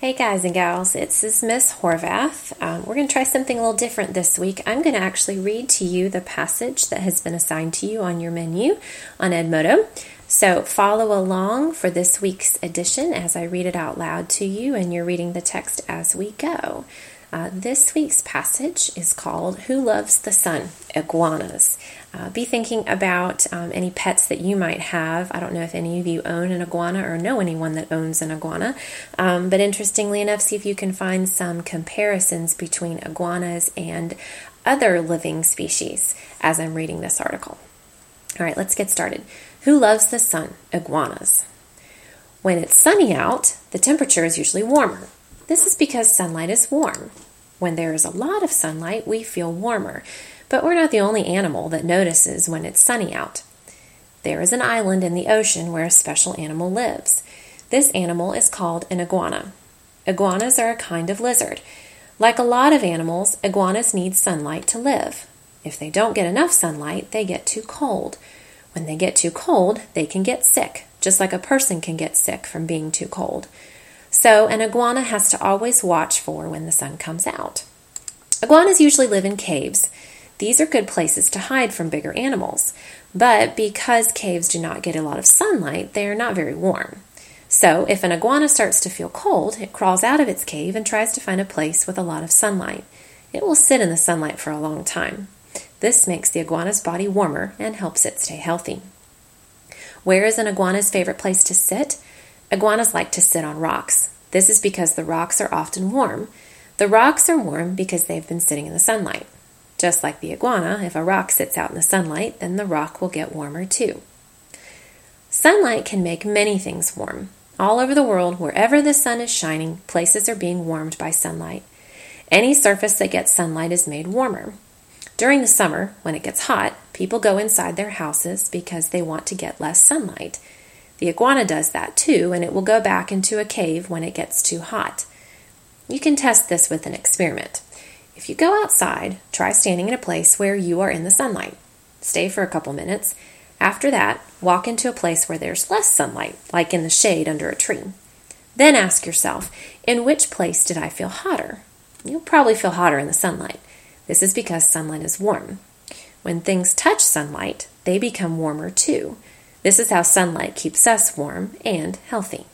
Hey guys and gals, it's this Miss Horvath. Um, we're going to try something a little different this week. I'm going to actually read to you the passage that has been assigned to you on your menu on Edmodo. So follow along for this week's edition as I read it out loud to you, and you're reading the text as we go. Uh, this week's passage is called Who Loves the Sun? Iguanas. Uh, be thinking about um, any pets that you might have. I don't know if any of you own an iguana or know anyone that owns an iguana, um, but interestingly enough, see if you can find some comparisons between iguanas and other living species as I'm reading this article. All right, let's get started. Who loves the sun? Iguanas. When it's sunny out, the temperature is usually warmer. This is because sunlight is warm. When there is a lot of sunlight, we feel warmer, but we're not the only animal that notices when it's sunny out. There is an island in the ocean where a special animal lives. This animal is called an iguana. Iguanas are a kind of lizard. Like a lot of animals, iguanas need sunlight to live. If they don't get enough sunlight, they get too cold. When they get too cold, they can get sick, just like a person can get sick from being too cold. So, an iguana has to always watch for when the sun comes out. Iguanas usually live in caves. These are good places to hide from bigger animals, but because caves do not get a lot of sunlight, they are not very warm. So, if an iguana starts to feel cold, it crawls out of its cave and tries to find a place with a lot of sunlight. It will sit in the sunlight for a long time. This makes the iguana's body warmer and helps it stay healthy. Where is an iguana's favorite place to sit? Iguanas like to sit on rocks. This is because the rocks are often warm. The rocks are warm because they've been sitting in the sunlight. Just like the iguana, if a rock sits out in the sunlight, then the rock will get warmer too. Sunlight can make many things warm. All over the world, wherever the sun is shining, places are being warmed by sunlight. Any surface that gets sunlight is made warmer. During the summer, when it gets hot, people go inside their houses because they want to get less sunlight. The iguana does that too, and it will go back into a cave when it gets too hot. You can test this with an experiment. If you go outside, try standing in a place where you are in the sunlight. Stay for a couple minutes. After that, walk into a place where there's less sunlight, like in the shade under a tree. Then ask yourself, in which place did I feel hotter? You'll probably feel hotter in the sunlight. This is because sunlight is warm. When things touch sunlight, they become warmer too. This is how sunlight keeps us warm and healthy.